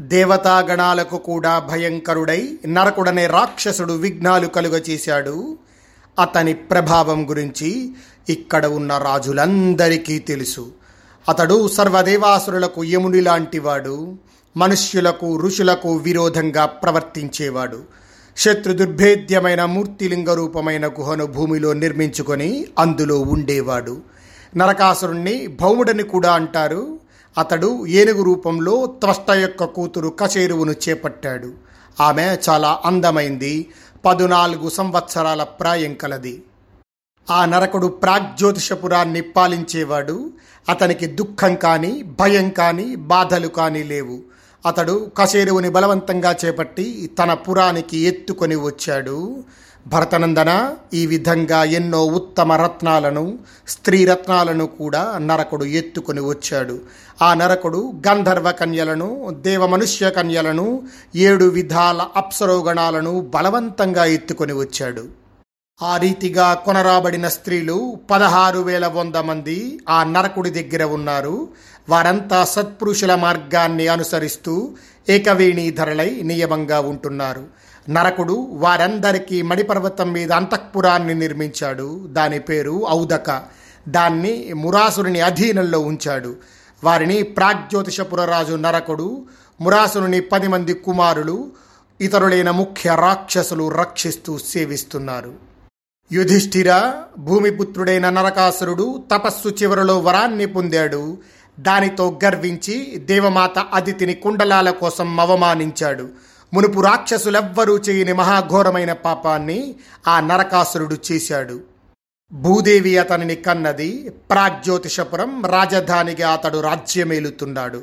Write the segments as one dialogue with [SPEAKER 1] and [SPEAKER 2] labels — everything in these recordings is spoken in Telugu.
[SPEAKER 1] దేవతాగణాలకు కూడా భయంకరుడై నరకుడనే రాక్షసుడు విఘ్నాలు కలుగచేశాడు. అతని ప్రభావం గురించి ఇక్కడ ఉన్న రాజులందరికీ తెలుసు. అతడు సర్వదేవాసురులకు యముని లాంటివాడు మనుష్యులకు ఋషులకు విరోధంగా ప్రవర్తించేవాడు. శత్రు దుర్భేద్యమైన మూర్తిలింగ రూపమైన గుహను భూమిలో నిర్మించుకొని అందులో ఉండేవాడు. నరకాసురుణ్ణి భౌముడని కూడా అంటారు. అతడు ఏనుగు రూపంలో త్వష్ట యొక్క కూతురు కచేరువును చేపట్టాడు. ఆమె చాలా అందమైంది. పదునాలుగు సంవత్సరాల ప్రాయం కలది. ఆ నరకుడు ప్రాగ్జ్యోతిషపురాన్ని పాలించేవాడు. అతనికి దుఃఖం కానీ భయం కానీ బాధలు కానీ లేవు. అతడు కసేరువుని బలవంతంగా చేపట్టి తన పురానికి ఎత్తుకొని వచ్చాడు. భరతనందన ఈ విధంగా ఎన్నో ఉత్తమ రత్నాలను స్త్రీ రత్నాలను కూడా నరకుడు ఎత్తుకొని వచ్చాడు. ఆ నరకుడు గంధర్వ కన్యలను దేవ మనుష్య కన్యలను ఏడు విధాల అప్సరోగణాలను బలవంతంగా ఎత్తుకొని వచ్చాడు. ఆ రీతిగా కొనరాబడిన స్త్రీలు పదహారు వేల వంద మంది ఆ నరకుడి దగ్గర ఉన్నారు. వారంతా సత్పురుషుల మార్గాన్ని అనుసరిస్తూ ఏకవేణీధరలై నియమంగా ఉంటున్నారు. నరకుడు వారందరికీ మణిపర్వతం మీద అంతఃపురాన్ని నిర్మించాడు. దాని పేరు ఔదక. దాన్ని మురాసురుని అధీనంలో ఉంచాడు. వారిని ప్రాగ్జ్యోతిషపురరాజు నరకుడు మురాసురుని పది మంది కుమారులు ఇతరులైన ముఖ్య రాక్షసులు రక్షిస్తూ సేవిస్తున్నారు. యుధిష్ఠిర భూమిపుత్రుడైన నరకాసురుడు తపస్సు చివరలో వరాన్ని పొందాడు. దానితో గర్వించి దేవమాత అదితిని కుండలాల కోసం అవమానించాడు. మునుపు రాక్షసులెవ్వరూ చేయని మహాఘోరమైన పాపాన్ని ఆ నరకాసురుడు చేశాడు. భూదేవి అతనిని కన్నది ప్రాగ్జ్యోతిషపురం రాజధానిగా అతడు రాజ్యమేలుతున్నాడు.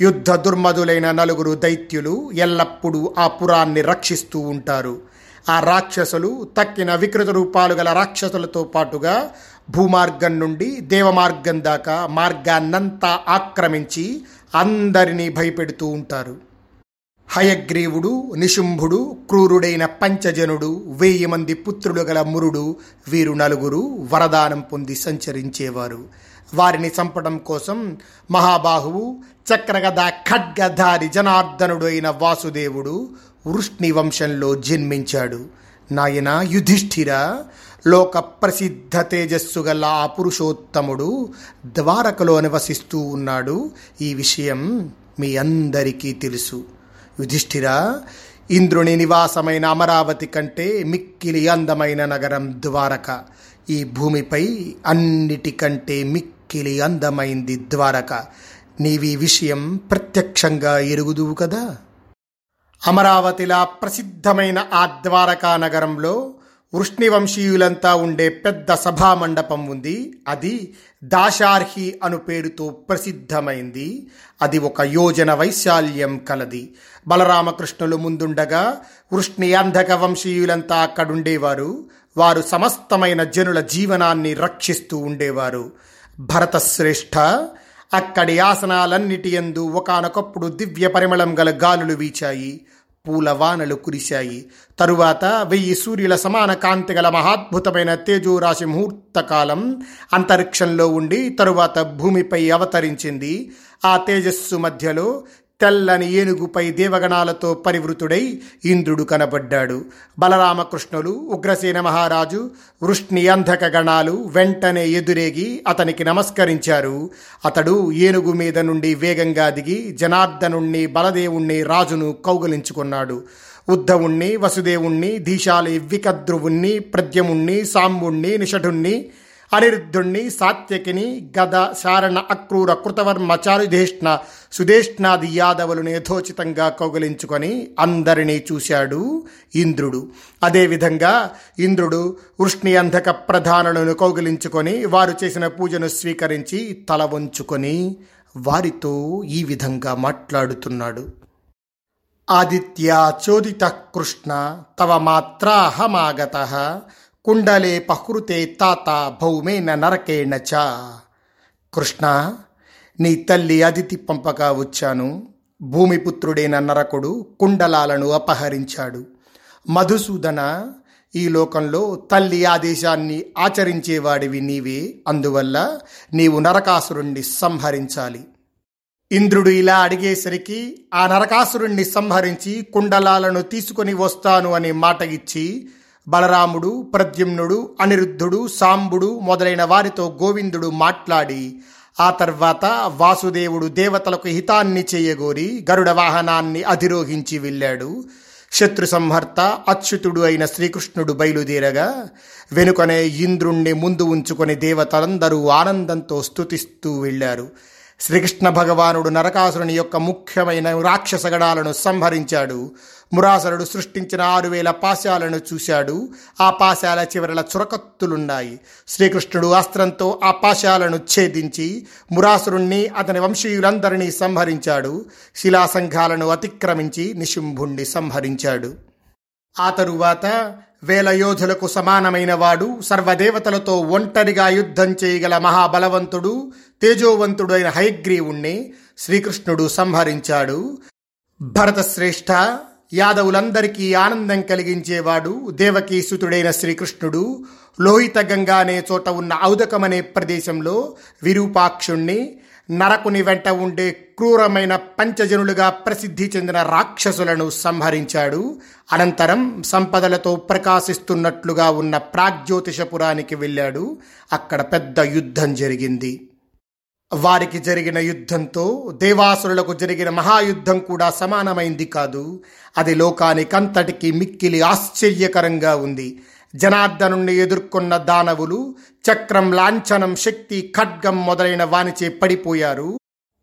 [SPEAKER 1] యుద్ధ దుర్మదులైన నలుగురు దైత్యులు ఎల్లప్పుడూ ఆ పురాన్ని రక్షిస్తూ ఉంటారు. ఆ రాక్షసులు తక్కిన వికృత రూపాలు గల రాక్షసులతో పాటుగా భూమార్గం నుండి దేవమార్గం దాకా మార్గాన్నంతా ఆక్రమించి అందరినీ భయపెడుతూ ఉంటారు. హయగ్రీవుడు నిశుంభుడు క్రూరుడైన పంచజనుడు వెయ్యి మంది పుత్రుడు గల మురుడు వీరు నలుగురు వరదానం పొంది సంచరించేవారు. వారిని చంపడం కోసం మహాబాహువు చక్రగద ఖడ్గధారి జనార్దనుడు అయిన వాసుదేవుడు వృష్ణి వంశంలో జన్మించాడు. నాయన యుధిష్ఠిర లోక ప్రసిద్ధ తేజస్సు గల ఆ పురుషోత్తముడు ద్వారకలో నివసిస్తూ ఉన్నాడు. ఈ విషయం మీ అందరికీ తెలుసు. యుధిష్ఠిరా ఇంద్రుని నివాసమైన అమరావతి కంటే మిక్కిలి అందమైన నగరం ద్వారక. ఈ భూమిపై అన్నిటికంటే మిక్కిలి అందమైంది ద్వారక. నీవి విషయం ప్రత్యక్షంగా ఎరుగుదువు కదా? అమరావతిలా ప్రసిద్ధమైన ఆ ద్వారకా నగరంలో వృష్ణివంశీయులంతా ఉండే పెద్ద సభామండపం ఉంది. అది దాశార్హి అను పేరుతో ప్రసిద్ధమైంది. అది ఒక యోజన వైశాల్యం కలది. బలరామకృష్ణులు ముందుండగా వృష్ణి అంధక వంశీయులంతా అక్కడుండేవారు. వారు సమస్తమైన జనుల జీవనాన్ని రక్షిస్తూ ఉండేవారు. భరతశ్రేష్ఠ అక్కడి ఆసనాలన్నిటి ఎందు ఒకనొకప్పుడు దివ్య పరిమళం గల గాలులు వీచాయి. పూల వానలు కురిశాయి. తరువాత వెయ్యి సూర్యుల సమాన కాంతి గల మహాద్భుతమైన తేజోరాశి ముహూర్తకాలం అంతరిక్షంలో ఉండి తరువాత భూమిపై అవతరించింది. ఆ తేజస్సు మధ్యలో తెల్లని ఏనుగుపై దేవగణాలతో పరివృతుడై ఇంద్రుడు కనబడ్డాడు. బలరామకృష్ణులు ఉగ్రసేన మహారాజు వృష్ణి అంధక గణాలు వెంటనే ఎదురేగి అతనికి నమస్కరించారు. అతడు ఏనుగు మీద నుండి వేగంగా దిగి జనార్దనుణ్ణి బలదేవుణ్ణి రాజును కౌగలించుకున్నాడు. ఉద్ధవుణ్ణి వసుదేవుణ్ణి ధీశాలి వికద్రువుణ్ణి ప్రద్యముణ్ణి సాంబుణ్ణి నిషఠుణ్ణి అనిరుద్ధుణ్ణి సాత్యకిని గద శారణ అక్రూర కృతవర్మ చారుధేష్ణ సుధేష్ణాది యాదవులను యథోచితంగా కౌగలించుకొని అందరినీ చూశాడు ఇంద్రుడు. అదేవిధంగా ఇంద్రుడు వృష్ణి అంధక ప్రధానులను కౌగిలించుకొని వారు చేసిన పూజను స్వీకరించి తల వంచుకొని వారితో ఈ విధంగా మాట్లాడుతున్నాడు. ఆదిత్య చోదిత కృష్ణ తవ మాత్రాహమాగత కుండలే పహృతే తాత భౌమేన నరకేణ చ కృష్ణ నీ తల్లి అదితి పంపగా వచ్చాను భూమిపుత్రుడైన నరకుడు కుండలాలను అపహరించాడు మధుసూదన ఈ లోకంలో తల్లి ఆదేశాన్ని ఆచరించేవాడివి నీవే అందువల్ల నీవు నరకాసురుణ్ణి సంహరించాలి ఇంద్రుడు ఇలా అడిగేసరికి ఆ నరకాసురుణ్ణి సంహరించి కుండలాలను తీసుకొని వస్తాను అనే మాట ఇచ్చి బలరాముడు ప్రద్యుమ్నుడు అనిరుద్ధుడు సాంబుడు మొదలైన వారితో గోవిందుడు మాట్లాడి ఆ తర్వాత వాసుదేవుడు దేవతలకు హితాన్ని చేయగోరి గరుడ వాహనాన్ని అధిరోహించి వెళ్ళాడు. శత్రు సంహర్త అచ్యుతుడు అయిన శ్రీకృష్ణుడు బయలుదేరగా వెనుకనే ఇంద్రుణ్ణి ముందు ఉంచుకొని దేవతలందరూ ఆనందంతో స్తుతిస్తూ వెళ్ళారు. శ్రీకృష్ణ భగవానుడు నరకాసురుని యొక్క ముఖ్యమైన రాక్షసగణాలను సంహరించాడు. మురాసరుడు సృష్టించిన ఆరు వేల పాశాలను చూశాడు. ఆ పాశాల చివరల చురకత్తులున్నాయి. శ్రీకృష్ణుడు అస్త్రంతో ఆ పాశాలను ఛేదించి మురాసురుణ్ణి అతని వంశీయులందరినీ సంహరించాడు. శిలాసంఘాలను అతిక్రమించి నిశుంభుణ్ణి సంహరించాడు. ఆ తరువాత వేల యోధులకు సమానమైన వాడు సర్వదేవతలతో ఒంటరిగా యుద్ధం చేయగల మహాబలవంతుడు తేజోవంతుడు అయిన హైగ్రీవుణ్ణి శ్రీకృష్ణుడు సంహరించాడు. భరతశ్రేష్ఠ యాదవులందరికీ ఆనందం కలిగించేవాడు దేవకీసుతుడైన శ్రీకృష్ణుడు. లోహిత గంగా అనే చోట ఉన్న ఔదకమనే ప్రదేశంలో విరూపాక్షుణ్ణి నరకుని వెంట ఉండే క్రూరమైన పంచజనులుగా ప్రసిద్ధి చెందిన రాక్షసులను సంహరించాడు. అనంతరం సంపదలతో ప్రకాశిస్తున్నట్లుగా ఉన్న ప్రాగ్జ్యోతిషపురానికి వెళ్ళాడు. అక్కడ పెద్ద యుద్ధం జరిగింది. వారికి జరిగిన యుద్ధంతో దేవాసురులకు జరిగిన మహాయుద్ధం కూడా సమానమైంది కాదు. అది లోకానికంతటికి మిక్కిలి ఆశ్చర్యకరంగా ఉంది. జనార్దనుణ్ణి ఎదుర్కొన్న దానవులు చక్రం లాంఛనం శక్తి ఖడ్గం మొదలైన వానిచే పడిపోయారు.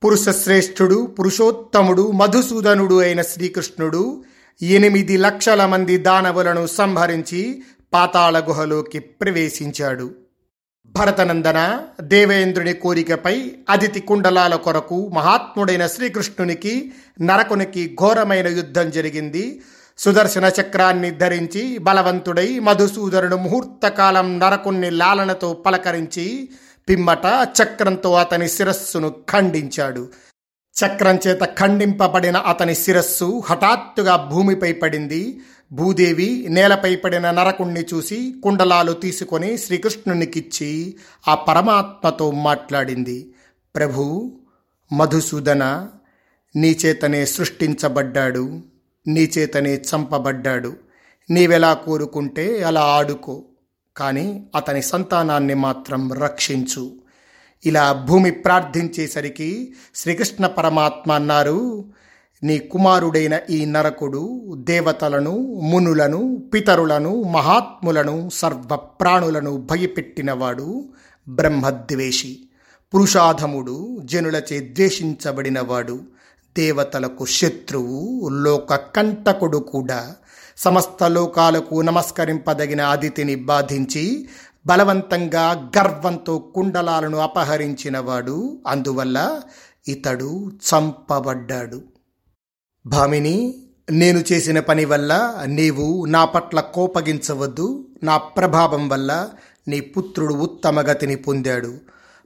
[SPEAKER 1] పురుష శ్రేష్ఠుడు పురుషోత్తముడు మధుసూదనుడు అయిన శ్రీకృష్ణుడు ఎనిమిది లక్షల మంది దానవులను సంహరించి పాతాళ గుహలోకి ప్రవేశించాడు. భరతనందన దేవేంద్రుని కోరికపై అదితి కుండలాల కొరకు మహాత్ముడైన శ్రీకృష్ణునికి నరకునికి ఘోరమైన యుద్ధం జరిగింది. సుదర్శన చక్రాన్ని ధరించి బలవంతుడై మధుసూదరుడు ముహూర్తకాలం నరకుణ్ణి లాలనతో పలకరించి పిమ్మట చక్రంతో అతని శిరస్సును ఖండించాడు. చక్రం చేత ఖండింపబడిన అతని శిరస్సు హఠాత్తుగా భూమిపై పడింది. భూదేవి నేలపై పడిన నరకుణ్ణి చూసి కుండలాలు తీసుకొని శ్రీకృష్ణునికిచ్చి ఆ పరమాత్మతో మాట్లాడింది. ప్రభు మధుసూదన నీ చేతనే సృష్టించబడ్డాడు. నీచేతనే చంపబడ్డాడు. నీవెలా కోరుకుంటే అలా ఆడుకో. కానీ అతని సంతానాన్ని మాత్రం రక్షించు. ఇలా భూమి ప్రార్థించేసరికి శ్రీకృష్ణ పరమాత్మ అన్నారు నీ కుమారుడైన ఈ నరకుడు దేవతలను మునులను పితరులను మహాత్ములను సర్వ ప్రాణులను భయపెట్టినవాడు బ్రహ్మద్వేషి. పురుషాధముడు జనులచే ద్వేషించబడినవాడు. దేవతలకు శత్రువు లోక కంటకుడు కూడా. సమస్త లోకాలకు నమస్కరింపదగిన అదితిని బాధించి బలవంతంగా గర్వంతో కుండలాలను అపహరించినవాడు. అందువల్ల ఇతడు చంపబడ్డాడు. భామిని నేను చేసిన పని వల్ల నీవు నా పట్ల కోపగించవద్దు. నా ప్రభావం వల్ల నీ పుత్రుడు ఉత్తమ గతిని పొందాడు.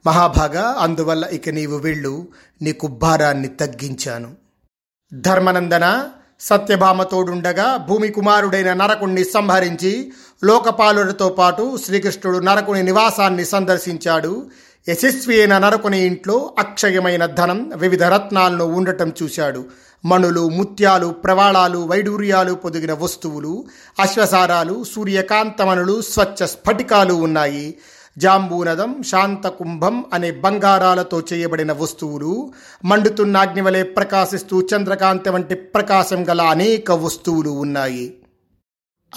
[SPEAKER 1] మహాభాగా అందువల్ల ఇక నీవు వెళ్ళు. నీకు భారాన్ని తగ్గించాను. ధర్మనందన సత్యభామ తోడుండగా భూమి కుమారుడైన నరకుణ్ణి సంహరించి లోకపాలుడితో పాటు శ్రీకృష్ణుడు నరకుని నివాసాన్ని సందర్శించాడు. యశస్వి అయిన నరకుని ఇంట్లో అక్షయమైన ధనం వివిధ రత్నాలను ఉండటం చూశాడు. మణులు ముత్యాలు ప్రవాళాలు వైడూర్యాలు పొదిగిన వస్తువులు అశ్వసారాలు సూర్యకాంతమణులు స్వచ్ఛ స్ఫటికాలు ఉన్నాయి. జాంబూనదం శాంతకుంభం అనే బంగారాలతో చేయబడిన వస్తువులు మండుతున్న అగ్నివలే ప్రకాశిస్తూ చంద్రకాంతి వంటి ప్రకాశం గల అనేక వస్తువులు ఉన్నాయి.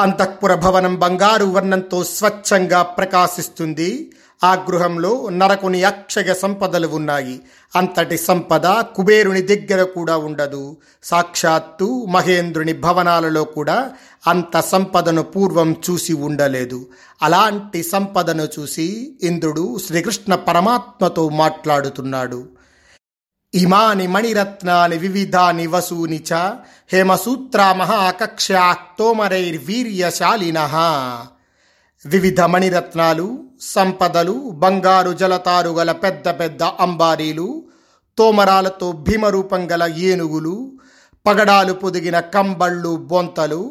[SPEAKER 1] అంతఃపుర భవనం బంగారు వర్ణంతో స్వచ్ఛంగా ప్రకాశిస్తుంది. ఆ గృహంలో నరకుని అక్షయ సంపదలు ఉన్నాయి. అంతటి సంపద కుబేరుని దగ్గర కూడా ఉండదు. సాక్షాత్తు మహేంద్రుని భవనాలలో కూడా అంత సంపదను పూర్వం చూసి ఉండలేదు. అలాంటి సంపదను చూసి ఇంద్రుడు శ్రీకృష్ణ పరమాత్మతో మాట్లాడుతున్నాడు. ఇమాని మణిరత్నాని వివిధాని వసూని చ హేమసూత్ర మహాకక్ష్యాక్తోమరైర్వీర్యశాలిన వివిధ మణిరత్నాలు సంపదలు బంగారు జలతారు గల పెద్ద పెద్ద అంబారీలు తోమరాలతో భీమరూపం గల ఏనుగులు పగడాలు పొదిగిన కంబళ్ళు బొంతలు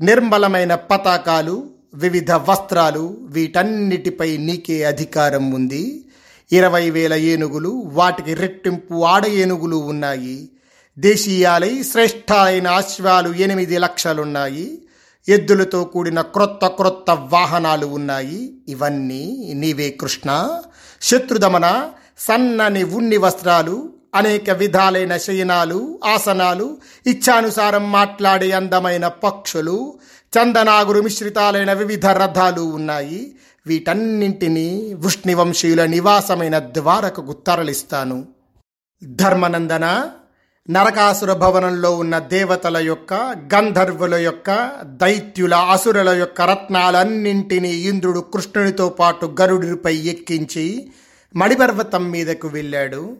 [SPEAKER 1] నిర్మలమైన పతాకాలు వివిధ వస్త్రాలు వీటన్నిటిపై నీకే అధికారం ఉంది. ఇరవై వేల ఏనుగులు వాటికి రెట్టింపు ఆడ ఏనుగులు ఉన్నాయి. దేశీయాలై శ్రేష్ఠ అయిన అశ్వాలు ఎనిమిది లక్షలున్నాయి. ఎద్దులతో కూడిన క్రొత్త క్రొత్త వాహనాలు ఉన్నాయి. ఇవన్నీ నీవే కృష్ణ. శత్రుదమన సన్నని ఉన్ని వస్త్రాలు అనేక విధాలైన శయనాలు ఆసనాలు ఇచ్చానుసారం మాట్లాడే అందమైన పక్షులు చందనాగురు మిశ్రితాలైన వివిధ రథాలు ఉన్నాయి. వీటన్నింటినీ వృష్ణివంశీయుల నివాసమైన ద్వారకకు తరలిస్తాను ధర్మనందన నరకాసుర భవనంలో ఉన్న దేవతల యొక్క గంధర్వుల యొక్క దైత్యుల అసురుల యొక్క రత్నాలన్నింటినీ ఇంద్రుడు కృష్ణునితో పాటు గరుడిపై ఎక్కించి మణిపర్వతం మీదకు వెళ్ళాడు.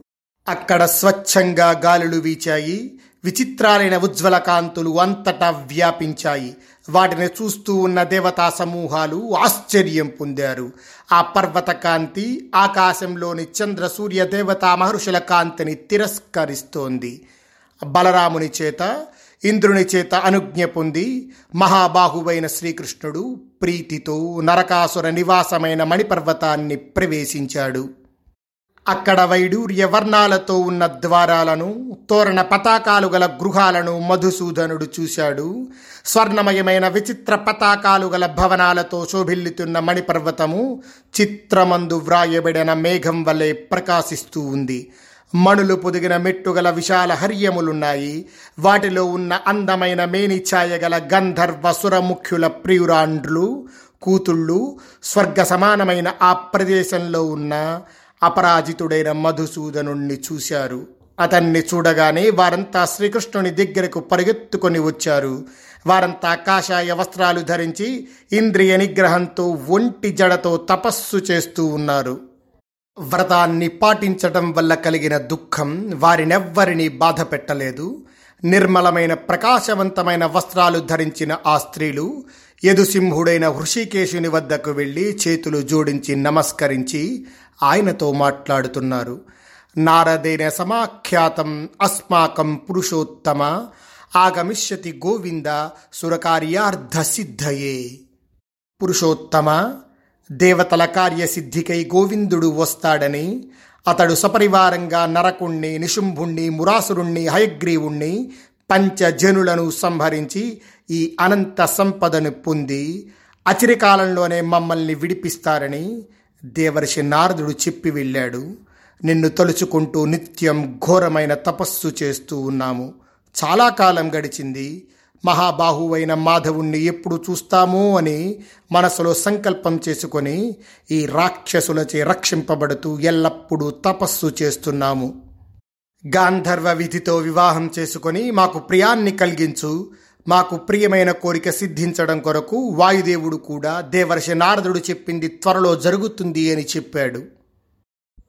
[SPEAKER 1] అక్కడ స్వచ్ఛంగా గాలులు వీచాయి విచిత్రాలైన ఉజ్వల కాంతులు అంతటా వ్యాపించాయి. వాటిని చూస్తూ ఉన్న దేవతా సమూహాలు ఆశ్చర్యం పొందారు. ఆ పర్వత కాంతి ఆకాశంలోని చంద్ర సూర్య దేవతా మహర్షుల కాంతిని తిరస్కరిస్తోంది. బలరాముని చేత ఇంద్రుని చేత అనుజ్ఞ పొంది మహాబాహువైన శ్రీకృష్ణుడు ప్రీతితో నరకాసుర నివాసమైన మణిపర్వతాన్ని ప్రవేశించాడు. అక్కడ వైడూర్య వర్ణాలతో ఉన్న ద్వారాలను తోరణ పతాకాలు గల గృహాలను మధుసూదనుడు చూశాడు. స్వర్ణమయమైన విచిత్ర పతాకాలు గల భవనాలతో శోభిల్లుతున్న మణిపర్వతము చిత్రమందు వ్రాయబడిన మేఘం వలె ప్రకాశిస్తూ ఉంది. మణులు పొదిగిన మెట్టుగల విశాల హర్యములున్నాయి. వాటిలో ఉన్న అందమైన మేనిఛాయ గల గంధర్వ సురముఖ్యుల ప్రియురాండ్లు కూతుళ్ళు స్వర్గ సమానమైన ఆ ప్రదేశంలో ఉన్న అపరాజితుడైన మధుసూదనుణ్ణి చూశారు. అతన్ని చూడగానే వారంతా శ్రీకృష్ణుని దగ్గరకు పరిగెత్తుకొని వచ్చారు. వారంతా కాషాయ వస్త్రాలు ధరించి ఇంద్రియ నిగ్రహంతో ఒంటి జడతో తపస్సు చేస్తూ ఉన్నారు. వ్రతాన్ని పాటించటం వల్ల కలిగిన దుఃఖం వారినెవ్వరినీ బాధ పెట్టలేదు నిర్మలమైన ప్రకాశవంతమైన వస్త్రాలు ధరించిన ఆ స్త్రీలు యదుసింహుడైన హృషికేశుని వద్దకు వెళ్ళి చేతులు జోడించి నమస్కరించి ఆయనతో మాట్లాడుతున్నారు. నారదేన సమాఖ్యాతం అస్మాకం పురుషోత్తమ ఆగమిష్యతి గోవింద సురకార్యార్ధ సిద్ధయే. పురుషోత్తమ దేవతల కార్యసిద్ధికై గోవిందుడు వస్తాడని అతడు సపరివారంగా నరకుణ్ణి నిశుంభుణ్ణి మురాసురుణ్ణి హయగ్రీవుణ్ణి పంచజనులను సంహరించి ఈ అనంత సంపదను పొంది అచిరకాలంలోనే మమ్మల్ని విడిపిస్తారని దేవర్షి నారదుడు చెప్పి వెళ్ళాడు. నిన్ను తలుచుకుంటూ నిత్యం ఘోరమైన తపస్సు చేస్తూ ఉన్నాము. చాలా కాలం గడిచింది. మహాబాహువైన మాధవుణ్ణి ఎప్పుడు చూస్తామో అని మనసులో సంకల్పం చేసుకొని ఈ రాక్షసులచే రక్షింపబడుతూ ఎల్లప్పుడూ తపస్సు చేస్తున్నాము. గాంధర్వ విధితో వివాహం చేసుకొని మాకు ప్రియాన్ని కలిగించు మాకు ప్రియమైన కోరిక సిద్ధించడం కొరకు వాయుదేవుడు కూడా దేవర్షి నారదుడు చెప్పింది త్వరలో జరుగుతుంది అని చెప్పాడు.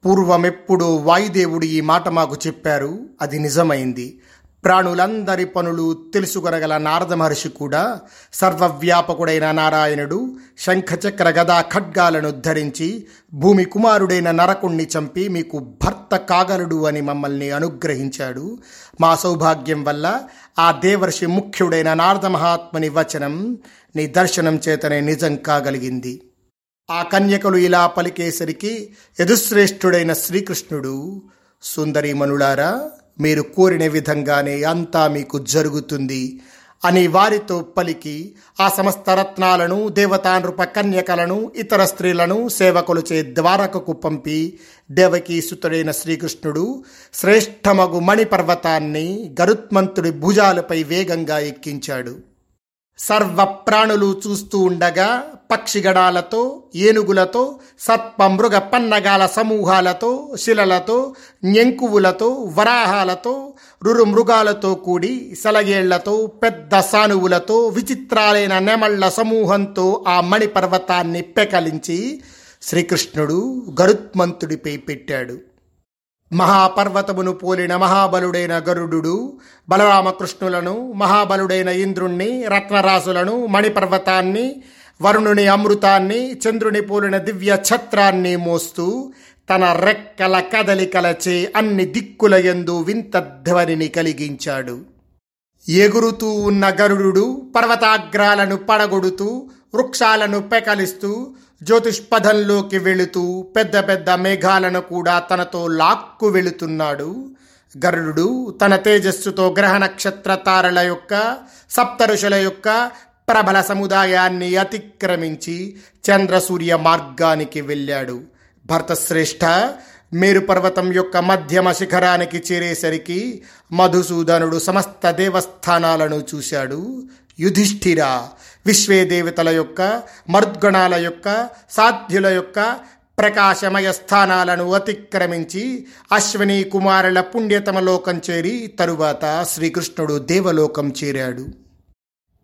[SPEAKER 1] పూర్వమెప్పుడు వాయుదేవుడు ఈ మాట మాకు చెప్పారు. అది నిజమైంది. ప్రాణులందరి పనులు తెలుసుకొనగల నారద మహర్షి కూడా సర్వవ్యాపకుడైన నారాయణుడు శంఖచక్ర గదా ఖడ్గాలను ధరించి భూమి కుమారుడైన నరకుణ్ణి చంపి మీకు భర్త కాగలడు అని మమ్మల్ని అనుగ్రహించాడు. మా సౌభాగ్యం వల్ల ఆ దేవర్షి ముఖ్యుడైన నారద మహాత్ముని వచనం నీ దర్శనం చేతనే నిజం కాగలిగింది. ఆ కన్యకలు ఇలా పలికేసరికి యదుశ్రేష్ఠుడైన శ్రీకృష్ణుడు సుందరీమణులారా మీరు కోరిన విధంగానే అంతా మీకు జరుగుతుంది అని వారితో పలికి ఆ సమస్త రత్నాలను దేవతానృప కన్యకలను ఇతర స్త్రీలను సేవకులచే ద్వారకకు పంపి దేవకీ సుతుడైన శ్రీకృష్ణుడు శ్రేష్టమగు మణిపర్వతాన్ని గరుత్మంతుడి భుజాలపై వేగంగా ఎక్కించాడు. సర్వ ప్రాణులు చూస్తూ ఉండగా పక్షిగడాలతో ఏనుగులతో సర్ప మృగ పన్నగాల సమూహాలతో శిలలతో ñెంకువులతో వరాహాలతో రురుమృగాలతో కూడి సెలగేళ్ళతో పెద్ద సానువులతో విచిత్రాలైన నెమళ్ళ సమూహంతో ఆ మణిపర్వతాన్ని పెకలించి శ్రీకృష్ణుడు గరుత్మంతుడిపై పెట్టాడు. మహాపర్వతమును పోలిన మహాబలుడైన గరుడు బలరామకృష్ణులను మహాబలుడైన ఇంద్రుణ్ణి రత్నరాసులను మణిపర్వతాన్ని వరుణుని అమృతాన్ని చంద్రుని పోలిన దివ్య ఛత్రాన్ని మోస్తూ తన రెక్కల కదలికలచే అన్ని దిక్కుల యందు వింత ధ్వనిని కలిగించాడు. ఎగురుతూ ఉన్న గరుడు పర్వతాగ్రాలను పడగొడుతూ వృక్షాలను పెకలిస్తూ జ్యోతిష్పథంలోకి వెళుతూ పెద్ద పెద్ద మేఘాలను కూడా తనతో లాక్కు వెళుతున్నాడు. గరుడు తన తేజస్సుతో గ్రహ నక్షత్ర తారల యొక్క సప్తఋషుల యొక్క ప్రబల సముదాయాన్ని అతిక్రమించి చంద్రసూర్య మార్గానికి వెళ్ళాడు. భరతశ్రేష్ఠ మేరు పర్వతం యొక్క మధ్యమ శిఖరానికి చేరేసరికి మధుసూదనుడు సమస్త దేవస్థానాలను చూశాడు. యుధిష్ఠిర విశ్వే దేవతల యొక్క మరుద్గణాల యొక్క సాధ్యుల యొక్క ప్రకాశమయ స్థానాలను అతిక్రమించి అశ్విని కుమారుల పుణ్యతమ లోకం చేరి తరువాత శ్రీకృష్ణుడు దేవలోకం చేరాడు.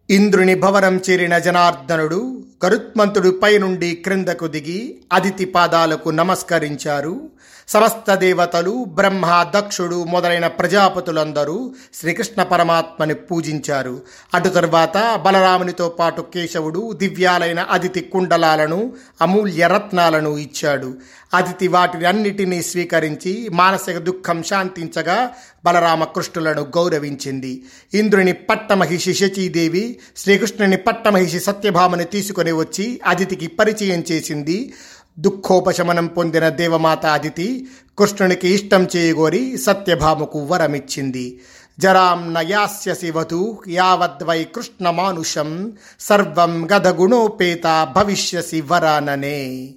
[SPEAKER 1] ఇంద్రుని భవనం చేరిన జనార్దనుడు గరుత్మంతుడు పైనుండి క్రిందకు దిగి అదితి పాదాలకు నమస్కరించారు. సమస్త దేవతలు బ్రహ్మ దక్షుడు మొదలైన ప్రజాపతులందరూ శ్రీకృష్ణ పరమాత్మని పూజించారు. అటు తరువాత బలరామునితో పాటు కేశవుడు దివ్యాలైన అదితి కుండలాలను అమూల్య రత్నాలను ఇచ్చాడు. అదితి వాటిని అన్నిటినీ స్వీకరించి మానసిక దుఃఖం శాంతించగా బలరామకృష్ణులను గౌరవించింది. ఇంద్రుని పట్టమహిషి శచీదేవి శ్రీకృష్ణుని పట్టమహిషి సత్యభామని తీసుకొని వచ్చి అదితికి పరిచయం చేసింది. దుఃఖోపశమనం పొందిన దేవమాత అదితి కృష్ణునికి ఇష్టం చేయగోరి సత్యభామకు వరమిచ్చింది. జరాం నయాస్యసి వధు యావద్వై కృష్ణమానుషం సర్వం గదగుణోపేత భవిష్యసి వరాననే.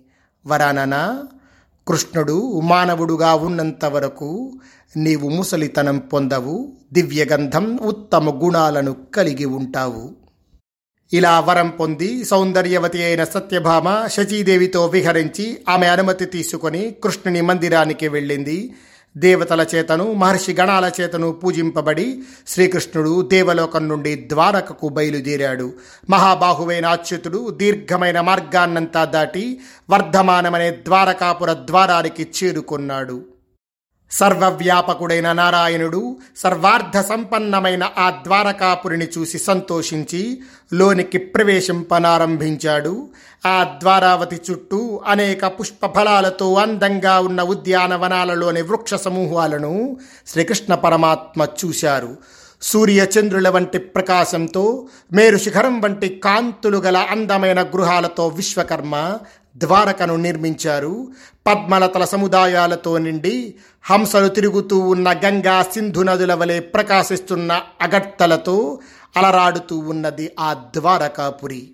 [SPEAKER 1] వరానన? కృష్ణుడు మానవుడుగా ఉన్నంత వరకు నీవు ముసలితనం పొందవు దివ్యగంధం ఉత్తమ గుణాలను కలిగి ఉంటావు. ఇలా వరం పొంది సౌందర్యవతి అయిన సత్యభామ శచీదేవితో విహరించి ఆమె అనుమతి తీసుకొని కృష్ణుని మందిరానికి వెళ్ళింది. దేవతల చేతను మహర్షి గణాల చేతను పూజింపబడి శ్రీకృష్ణుడు దేవలోకం నుండి ద్వారకకు బయలుదేరాడు. మహాబాహువైన అచ్యుతుడు దీర్ఘమైన మార్గాన్నంతా దాటి వర్ధమానమనే ద్వారకాపుర ద్వారానికి చేరుకున్నాడు. సర్వవ్యాపకుడైన నారాయణుడు సర్వార్థ సంపన్నమైన ఆ ద్వారకాపురిని చూసి సంతోషించి లోనికి ప్రవేశింపనారంభించాడు. ఆ ద్వారావతి చుట్టూ అనేక పుష్ప ఫలాలతో అందంగా ఉన్న ఉద్యానవనాలలోని వృక్ష సమూహాలను శ్రీకృష్ణ పరమాత్మ చూశారు. సూర్యచంద్రుల వంటి ప్రకాశంతో మేరు శిఖరం వంటి కాంతులు గల అందమైన గృహాలతో విశ్వకర్మ ద్వారకను నిర్మించారు. పద్మలతల సముదాయాలతో నిండి హంసలు తిరుగుతూ ఉన్న గంగా సింధు నదుల వలె ప్రకాశిస్తున్న అగట్టలతో అలరాడుతూ ఉన్నది ఆ ద్వారకాపురి.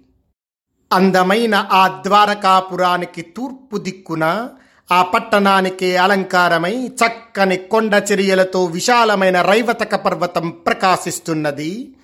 [SPEAKER 1] అందమైన ఆ ద్వారకాపురానికి తూర్పు దిక్కున ఆ పట్టణానికి అలంకారమై చక్కని కొండ చర్యలతో విశాలమైన రైవతక పర్వతం ప్రకాశిస్తున్నది.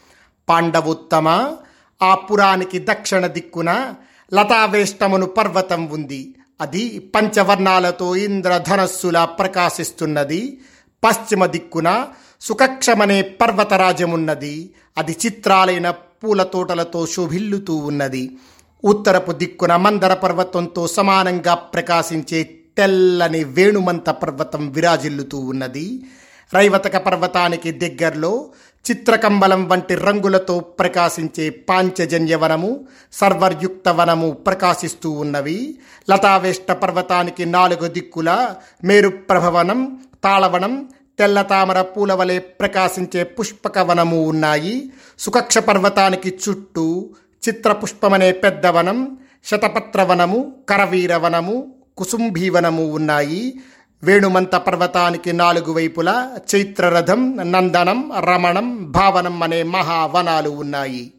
[SPEAKER 1] పాండవోత్తమ ఆ పురానికి దక్షిణ దిక్కున లతావేష్టమును పర్వతం ఉంది. అది పంచవర్ణాలతో ఇంద్రధనస్సులా ప్రకాశిస్తున్నది. పశ్చిమ దిక్కున సుకక్షమనే పర్వతరాజమున్నది అది చిత్రాలైన పూల తోటలతో శోభిల్లుతూ ఉన్నది. ఉత్తరపు దిక్కున మందర పర్వతంతో సమానంగా ప్రకాశించే తెల్లని వేణుమంత పర్వతం విరాజిల్లుతూ ఉన్నది. రైవతక పర్వతానికి దగ్గరలో చిత్రకంబలం వంటి రంగులతో ప్రకాశించే పాంచజన్యవనము సర్వర్యుక్త వనము ప్రకాశిస్తూ ఉన్నవి. లతావేష్ట పర్వతానికి నాలుగు దిక్కుల మేరు ప్రభవనం తాళవనం తెల్ల తామర పూల వలె ప్రకాశించే పుష్పక వనము ఉన్నాయి. సుకక్ష పర్వతానికి చుట్టూ చిత్రపుష్పమనే పెద్ద వనం శతపత్రవనము కరవీరవనము కుసుంభీవనము ఉన్నాయి. వేణుమంత పర్వతానికి నాలుగు వైపులా చైత్రరథం నందనం రమణం భావనం అనే మహావనాలు ఉన్నాయి.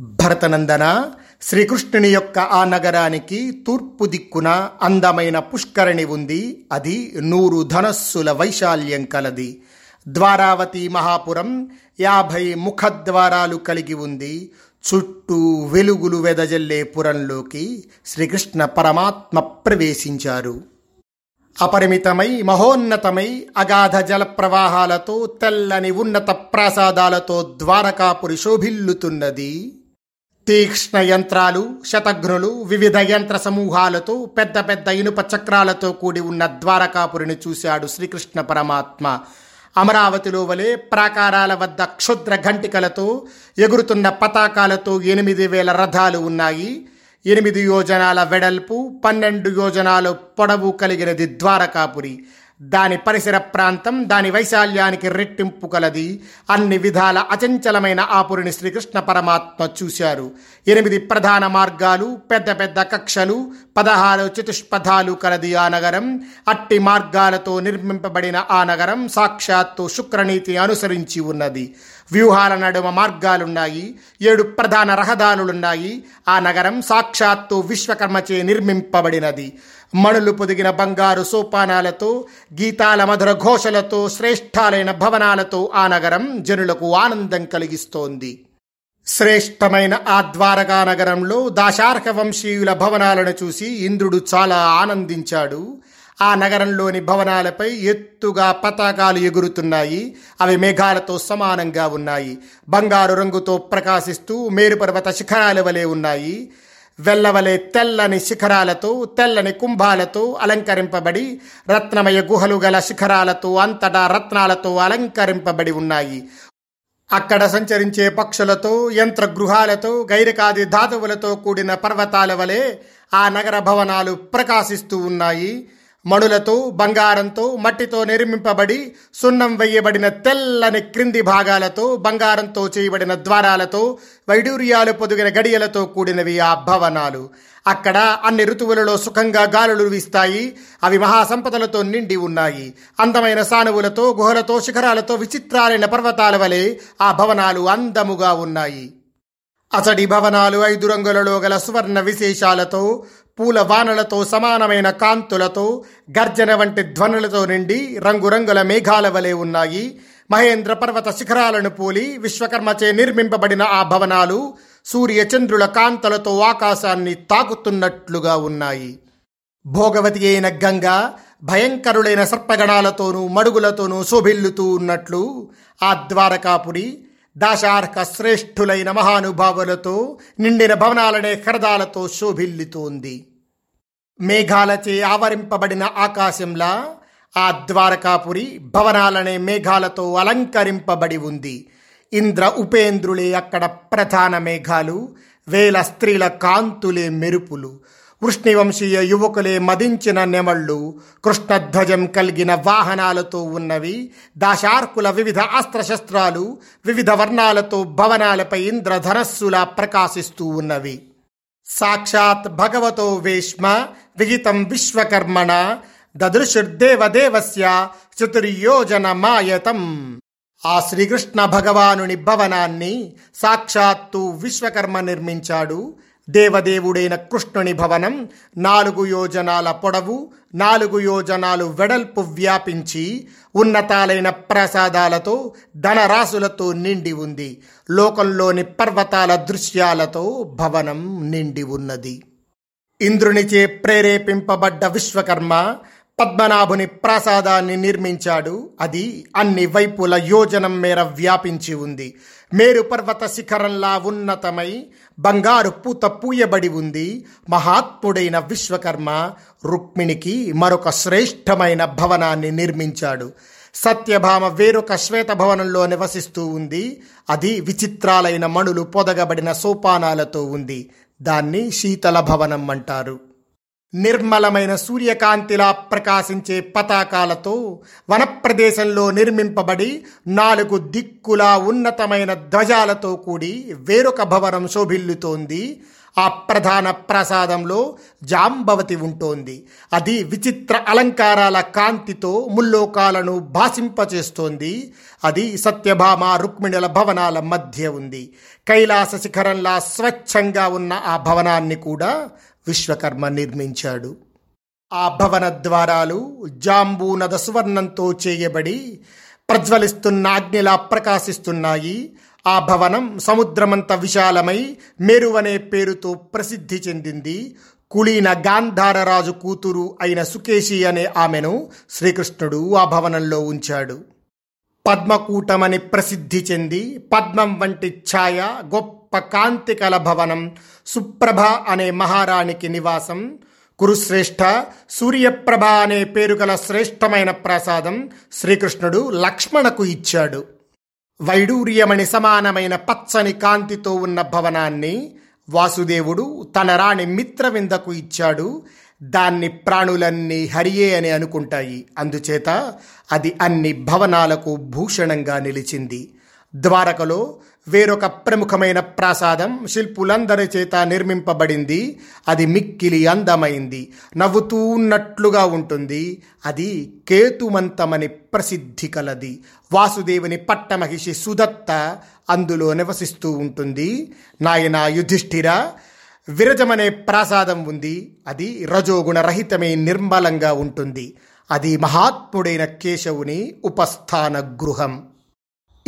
[SPEAKER 1] భరతనందన శ్రీకృష్ణుని యొక్క ఆ నగరానికి తూర్పు దిక్కున అందమైన పుష్కరిణి ఉంది. అది నూరు ధనస్సుల వైశాల్యం కలది. ద్వారావతి మహాపురం యాభై ముఖద్వారాలు కలిగి ఉంది. చుట్టూ వెలుగులు వెదజల్లే పురంలోకి శ్రీకృష్ణ పరమాత్మ ప్రవేశించారు. అపరిమితమై మహోన్నతమై అగాధ జల ప్రవాహాలతో తెల్లని ఉన్నత ప్రాసాదాలతో ద్వారకాపురి శోభిల్లుతున్నది తీక్ష్ణ యంత్రాలు శతఘ్నులు వివిధ యంత్ర సమూహాలతో పెద్ద పెద్ద ఇనుప చక్రాలతో కూడి ఉన్న ద్వారకాపురిని చూశాడు శ్రీకృష్ణ పరమాత్మ. అమరావతిలో వలె ప్రాకారాల వద్ద క్షుద్ర ఘంటికలతో ఎగురుతున్న పతాకాలతో ఎనిమిది వేల రథాలు ఉన్నాయి. ఎనిమిది యోజనాల వెడల్పు పన్నెండు యోజనాలు పొడవు కలిగినది ద్వారకాపురి. దాని పరిసర ప్రాంతం దాని వైశాల్యానికి రెట్టింపు కలది. అన్ని విధాల అచంచలమైన ఆపురిని శ్రీకృష్ణ పరమాత్మ చూశారు. ఎనిమిది ప్రధాన మార్గాలు పెద్ద పెద్ద కక్షలు పదహారు చతుష్పథాలు కలది ఆ నగరం. అట్టి మార్గాలతో నిర్మింపబడిన ఆ నగరం సాక్షాత్తు శుక్రనీతి అనుసరించి ఉన్నది. వ్యూహాల నడుమ మార్గాలున్నాయి ఏడు ప్రధాన రహదారులున్నాయి. ఆ నగరం సాక్షాత్తు విశ్వకర్మచే నిర్మింపబడినది. మణులు పొదిగిన బంగారు సోపానాలతో గీతాల మధుర ఘోషలతో శ్రేష్ఠాలైన భవనాలతో ఆ నగరం జనులకు ఆనందం కలిగిస్తోంది. శ్రేష్టమైన ఆ ద్వారకా నగరంలో దాశార్హ వంశీయుల భవనాలను చూసి ఇంద్రుడు చాలా ఆనందించాడు. ఆ నగరంలోని భవనాలపై ఎత్తుగా పతాకాలు ఎగురుతున్నాయి. అవి మేఘాలతో సమానంగా ఉన్నాయి. బంగారు రంగుతో ప్రకాశిస్తూ మేరుపర్వత శిఖరాల వలె ఉన్నాయి. వెల్లవలే తెల్లని శిఖరాలతో తెల్లని కుంభాలతో అలంకరింపబడి రత్నమయ గుహలు గల శిఖరాలతో అంతటా రత్నాలతో అలంకరింపబడి ఉన్నాయి. అక్కడ సంచరించే పక్షులతో యంత్ర గృహాలతో గైరకాది ధాతువులతో కూడిన పర్వతాల వలె ఆ నగర భవనాలు ప్రకాశిస్తూ ఉన్నాయి. మణులతో బంగారంతో మట్టితో నిర్మింపబడి సున్నం వేయబడిన తెల్లని క్రింది భాగాలతో బంగారంతో చేయబడిన ద్వారాలతో వైడూర్యాలు పొదిగిన గడియలతో కూడినవి ఆ భవనాలు. అక్కడ అన్ని ఋతువులలో సుఖంగా గాలులు వీస్తాయి అవి మహాసంపదలతో నిండి ఉన్నాయి. అందమైన సానువులతో గుహలతో శిఖరాలతో విచిత్రాలైన పర్వతాల వలె ఆ భవనాలు అందముగా ఉన్నాయి. అతడి భవనాలు ఐదు రంగులలో గల సువర్ణ విశేషాలతో పూల వానలతో సమానమైన కాంతులతో గర్జన వంటి ధ్వనులతో నిండి రంగురంగుల మేఘాల వలె ఉన్నాయి. మహేంద్ర పర్వత శిఖరాలను పోలి విశ్వకర్మచే నిర్మింపబడిన ఆ భవనాలు సూర్య చంద్రుల కాంతలతో ఆకాశాన్ని తాకుతున్నట్లుగా ఉన్నాయి. భోగవతి అయిన గంగ భయంకరులైన సర్పగణాలతోనూ మడుగులతోనూ శోభిల్లుతూ ఉన్నట్లు ఆ ద్వారకాపురి దాశార్హ శ్రేష్ఠులైన మహానుభావులతో నిండిన భవనాలనే కరదాలతో శోభిల్లుతోంది. మేఘాలచే ఆవరింపబడిన ఆకాశంలా ఆ ద్వారకాపురి భవనాలనే మేఘాలతో అలంకరింపబడి ఉంది. ఇంద్ర ఉపేంద్రులే అక్కడ ప్రధాన మేఘాలు వేల స్త్రీల కాంతులే మెరుపులు. వృష్ణివంశీయ యువకులే మదించిన నెమళ్ళు కృష్ణధ్వజం కలిగిన వాహనాలతో ఉన్నవి దాశార్కుల వివిధ అస్త్రశస్త్రాలు వివిధ వర్ణాలతో భవనాలపై ఇంద్రధనస్సులా ప్రకాశిస్తూ ఉన్నవి. సాక్షాత్ భగవతో వేష్మ విహితం విశ్వకర్మణ దదృశుర్దేవదేవస్య చతుర్యోజన మాయతం. ఆ శ్రీకృష్ణ భగవానుని భవనాన్ని సాక్షాత్తు విశ్వకర్మ నిర్మించాడు. దేవదేవుడైన కృష్ణుని భవనం నాలుగు యోజనాల పొడవు నాలుగు యోజనాలు వెడల్పు వ్యాపించి ఉన్నతాలైన ప్రసాదాలతో ధనరాశులతో నిండి ఉంది. లోకంలోని పర్వతాల దృశ్యాలతో భవనం నిండి ఉన్నది. ఇంద్రునిచే ప్రేరేపింపబడ్డ విశ్వకర్మ పద్మనాభుని ప్రాసాదాన్ని నిర్మించాడు. అది అన్ని వైపుల యోజనం మేర వ్యాపించి ఉంది. మేరు పర్వత శిఖరంలా ఉన్నతమై బంగారు పూత పూయబడి ఉంది. మహాత్ముడైన విశ్వకర్మ రుక్మిణికి మరొక శ్రేష్టమైన భవనాన్ని నిర్మించాడు. సత్యభామ వేరొక శ్వేత భవనంలో నివసిస్తూ ఉంది. అది విచిత్రాలైన మణులు పొదగబడిన సోపానాలతో ఉంది. దాన్ని శీతల భవనం అంటారు. నిర్మలమైన సూర్యకాంతిలా ప్రకాశించే పతాకాలతో వనప్రదేశంలో నిర్మింపబడి నాలుగు దిక్కులా ఉన్నతమైన ధ్వజాలతో కూడి వేరొక భవనం శోభిల్లుతోంది. ఆ ప్రధాన ప్రసాదంలో జాంబవతి ఉంటోంది. అది విచిత్ర అలంకారాల కాంతితో ముల్లోకాలను భాషింపచేస్తోంది. అది సత్యభామ రుక్మిణుల భవనాల మధ్య ఉంది. కైలాస శిఖరంలా స్వచ్ఛంగా ఉన్న ఆ భవనాన్ని కూడా విశ్వకర్మ నిర్మించాడు. ఆ భవన ద్వారాలు జాంబూనద సువర్ణంతో చేయబడి ప్రజ్వలిస్తున్న అగ్నిలా ప్రకాశిస్తున్నాయి. ఆ భవనం సముద్రమంత విశాలమై మెరువనే పేరుతో ప్రసిద్ధి చెందింది. కులీన గాంధారరాజు కూతురు అయిన సుకేషి అనే ఆమెను శ్రీకృష్ణుడు ఆ భవనంలో ఉంచాడు. పద్మకూటమని ప్రసిద్ధి చెంది పద్మం వంటి ఛాయ గొప్ప కాంతికల భవనం సుప్రభ అనే మహారాణికి నివాసం కురుశ్రేష్ఠ సూర్యప్రభ అనే పేరు గల శ్రేష్టమైన ప్రసాదం శ్రీకృష్ణుడు లక్ష్మణకు ఇచ్చాడు వైడూర్యమణి సమానమైన పచ్చని కాంతితో ఉన్న భవనాన్ని వాసుదేవుడు తన రాణి మిత్రవిందకు ఇచ్చాడు దాన్ని ప్రాణులన్నీ హరియే అని అనుకుంటాయి అందుచేత అది అన్ని భవనాలకు భూషణంగా నిలిచింది ద్వారకలో వేరొక ప్రముఖమైన ప్రాసాదం శిల్పులందరి చేత నిర్మింపబడింది. అది మిక్కిలి అందమైంది. నవ్వుతూ ఉన్నట్లుగా ఉంటుంది. అది కేతుమంతమని ప్రసిద్ధి కలది. వాసుదేవుని పట్టమహిషి సుదత్త అందులో నివసిస్తూ ఉంటుంది. నాయన యుధిష్ఠిర విరజమనే ప్రాసాదం ఉంది. అది రజోగుణ రహితమే నిర్మలంగా ఉంటుంది. అది మహాత్ముడైన కేశవుని ఉపస్థాన గృహం.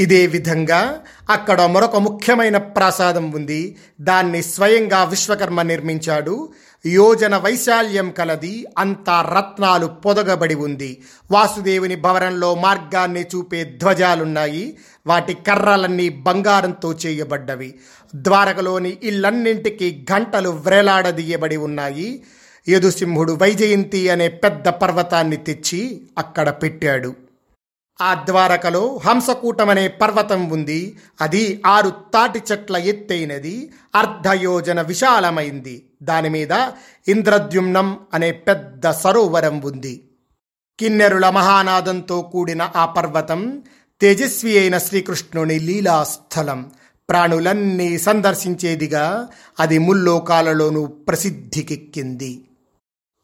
[SPEAKER 1] ఇదే విధంగా అక్కడ మరొక ముఖ్యమైన ప్రాసాదం ఉంది. దాన్ని స్వయంగా విశ్వకర్మ నిర్మించాడు. యోజన వైశాల్యం కలది. అంతా రత్నాలు పొదగబడి ఉంది. వాసుదేవుని భవనంలో మార్గాన్ని చూపే ధ్వజాలున్నాయి. వాటి కర్రలన్నీ బంగారంతో చేయబడ్డవి. ద్వారకలోని ఇల్లన్నింటికి గంటలు వ్రేలాడదీయబడి ఉన్నాయి. యదుసింహుడు వైజయంతి అనే పెద్ద పర్వతాన్ని తెచ్చి అక్కడ పెట్టాడు. ఆ ద్వారకలో హంసకూటమనే పర్వతం ఉంది. అది ఆరు తాటి చెట్ల ఎత్తైనది. అర్ధయోజన విశాలమైంది. దాని మీద ఇంద్రద్యుమ్నం అనే పెద్ద సరోవరం ఉంది. కిన్నెరుల మహానాదంతో కూడిన ఆ పర్వతం తేజస్వి అయిన శ్రీకృష్ణుని లీలాస్థలం. ప్రాణులన్నీ సందర్శించేదిగా అది ముల్లోకాలలోనూ ప్రసిద్ధికెక్కింది.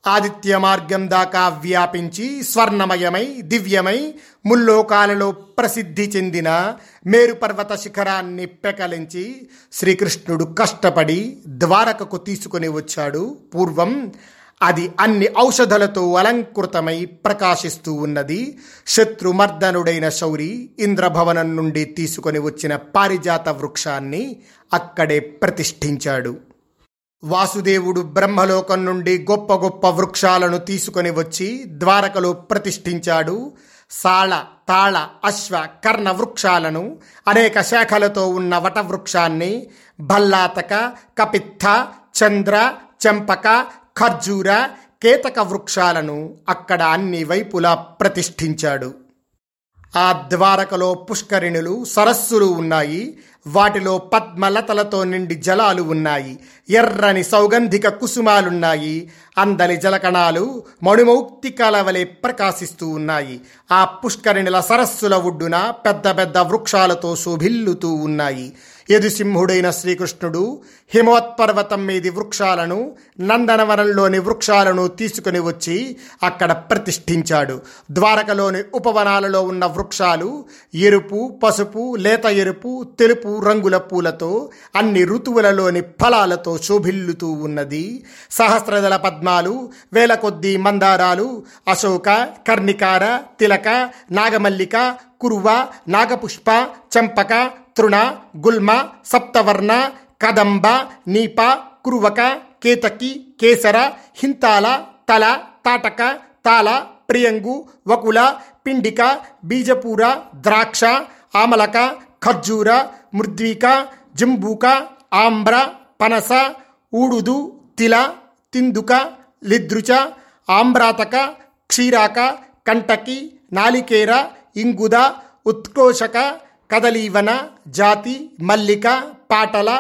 [SPEAKER 1] ఆదిత్య మార్గం దాకా వ్యాపించి స్వర్ణమయమై దివ్యమై ముల్లోకాలలో ప్రసిద్ధి చెందిన మేరుపర్వత శిఖరాన్ని పెకలించి శ్రీకృష్ణుడు కష్టపడి ద్వారకకు తీసుకుని వచ్చాడు. పూర్వం అది అన్ని ఔషధలతో అలంకృతమై ప్రకాశిస్తూ ఉన్నది. శత్రుమర్దనుడైన శౌరి ఇంద్రభవనం నుండి తీసుకొని వచ్చిన పారిజాత వృక్షాన్ని అక్కడే ప్రతిష్ఠించాడు. వాసుదేవుడు బ్రహ్మలోకం నుండి గొప్ప గొప్ప వృక్షాలను తీసుకొని వచ్చి ద్వారకలో ప్రతిష్ఠించాడు. సాళ తాళ అశ్వ కర్ణ వృక్షాలను అనేక శాఖలతో ఉన్న వటవృక్షాన్ని భల్లాతక కపిత్థ చంద్ర చెంపక ఖర్జూర కేతక వృక్షాలను అక్కడ అన్ని వైపులా ప్రతిష్ఠించాడు. ఆ ద్వారకలో పుష్కరిణులు సరస్సులు ఉన్నాయి. వాటిలో పద్మలతలతో నిండి జలాలు ఉన్నాయి. ఎర్రని సౌగంధిక కుసుమాలున్నాయి. అందలి జలకణాలు మణిమౌక్తికాల వలె ప్రకాశిస్తూ ఉన్నాయి. ఆ పుష్కరిణుల సరస్సుల ఒడ్డున పెద్ద పెద్ద వృక్షాలతో శోభిల్లుతూ ఉన్నాయి. యదుసింహుడైన శ్రీకృష్ణుడు హిమవత్పర్వతం మీది వృక్షాలను నందనవనంలోని వృక్షాలను తీసుకుని వచ్చి అక్కడ ప్రతిష్ఠించాడు. ద్వారకలోని ఉపవనాలలో ఉన్న వృక్షాలు ఎరుపు పసుపు లేత ఎరుపు తెలుపు రంగుల పూలతో అన్ని ఋతువులలోని ఫలాలతో శోభిల్లుతూ ఉన్నది. సహస్రదళ పద్మాలు వేల కొద్దీ మందారాలు అశోక కర్ణికార తిలక నాగమల్లిక కురువ నాగపుష్ప చంపక ತೃಣ, ಗುಲ್ಮ, ಸಪ್ತವರ್ಣ, ಕದಂಬ, ನೀಪ, ಕುರುವಕ, ಕೇತಕಿ, ಕೇಸರ, ಹಿಂತಾಲ, ತಲ, ತಾಟಕ, ತಾಲ, ಪ್ರಿಯಂಗು, ವಕುಲ, ಪಿಂಡಿಕ, ಬೀಜಪೂರ, ದ್ರಾಕ್ಷ, ಆಮಲಕ, ಖರ್ಜೂರ, ಮೃದ್ವಿಕ, ಜಿಂಬೂಕ, ಆಮ್ರ, ಪನಸ, ಊಡುದು, ತಿಲ, ತಿಂದುಕ, ಲಿದ್ರುಚ, ಆಮ್ರಾತಕ, ಕ್ಷೀರಾಕ, ಕಂಟಕಿ, ನಾಲಿಕೇರ, ಇಂಗುದ, ಉತ್ಕೋಶಕ కదలీవన జాతి మల్లిక పాటల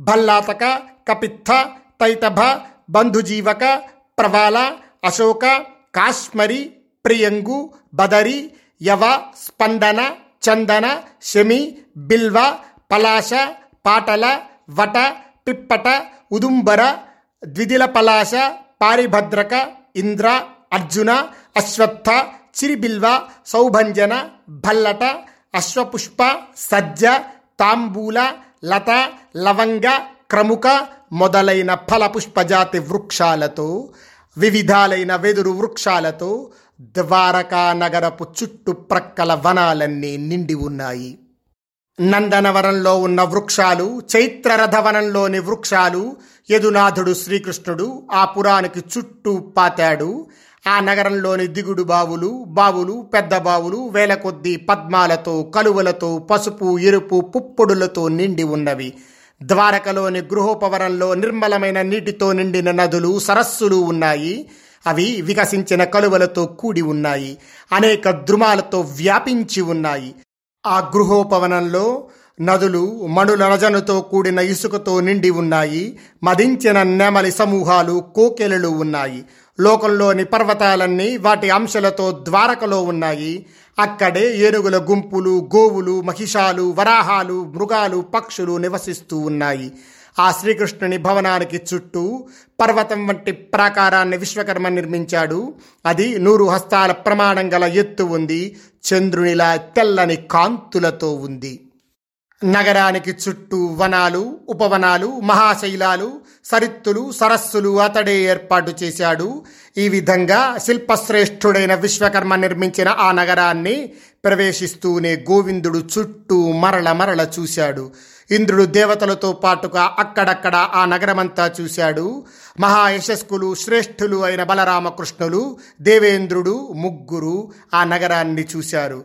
[SPEAKER 1] భల్లాతక కపిత్థ తైతభ బంధుజీవక ప్రవాల అశోక కాశ్మరి ప్రియంగు బదరి యవ స్పందన చందన శమి బిల్వ పలాశ పాటల వట పిప్పట ఉదుంబర ద్విదిల పలాశ పారిభద్రక ఇంద్ర అర్జున అశ్వత్థ చిరిబిల్వ సౌభంజన భల్లట అశ్వపుష్ప సజ్జ తాంబూల లత లవంగ క్రముక మొదలైన ఫలపుష్పజాతి వృక్షాలతో వివిధాలైన వెదురు వృక్షాలతో ద్వారకా నగరపు చుట్టుప్రక్కల వనాలన్నీ నిండి ఉన్నాయి. నందనవనంలో ఉన్న వృక్షాలు చైత్రరథవనంలోని వృక్షాలు యదునాథుడు శ్రీకృష్ణుడు ఆ పురానికి చుట్టూ పాతాడు. ఆ నగరంలోని దిగుడు బావులు బావులు పెద్ద బావులు వేల కొద్దీ పద్మాలతో కలువలతో పసుపు ఎరుపు పుప్పొడులతో నిండి ఉన్నవి. ద్వారకలోని గృహోపవరంలో నిర్మలమైన నీటితో నిండిన నదులు సరస్సులు ఉన్నాయి. అవి వికసించిన కలువలతో కూడి ఉన్నాయి. అనేక ద్రుమాలతో వ్యాపించి ఉన్నాయి. ఆ గృహోపవనంలో నదులు మణుల రజనుతో కూడిన ఇసుకతో నిండి ఉన్నాయి. మదించిన నెమలి సమూహాలు కోకెలలు ఉన్నాయి. లోకంలోని పర్వతాలన్నీ వాటి అంశలతో ద్వారకలో ఉన్నాయి. అక్కడే ఏనుగుల గుంపులు గోవులు మహిషాలు వరాహాలు మృగాలు పక్షులు నివసిస్తూ ఉన్నాయి. ఆ శ్రీకృష్ణుని భవనానికి చుట్టూ పర్వతం వంటి ప్రాకారాన్ని విశ్వకర్మ నిర్మించాడు. అది నూరు హస్తాల ప్రమాణం గల ఎత్తు ఉంది. చంద్రునిలా తెల్లని కాంతులతో ఉంది. నగరానికి చుట్టూ వనాలు ఉపవనాలు మహాశైలాలు సరిత్తులు సరస్సులు అతడే ఏర్పాటు చేశాడు. ఈ విధంగా శిల్పశ్రేష్ఠుడైన విశ్వకర్మ నిర్మించిన ఆ నగరాన్ని ప్రవేశిస్తూనే గోవిందుడు చుట్టూ మరల మరల చూశాడు. ఇంద్రుడు దేవతలతో పాటుగా అక్కడక్కడ ఆ నగరమంతా చూశాడు. మహాయశస్కులు శ్రేష్ఠులు అయిన బలరామకృష్ణులు దేవేంద్రుడు ముగ్గురు ఆ నగరాన్ని చూశారు.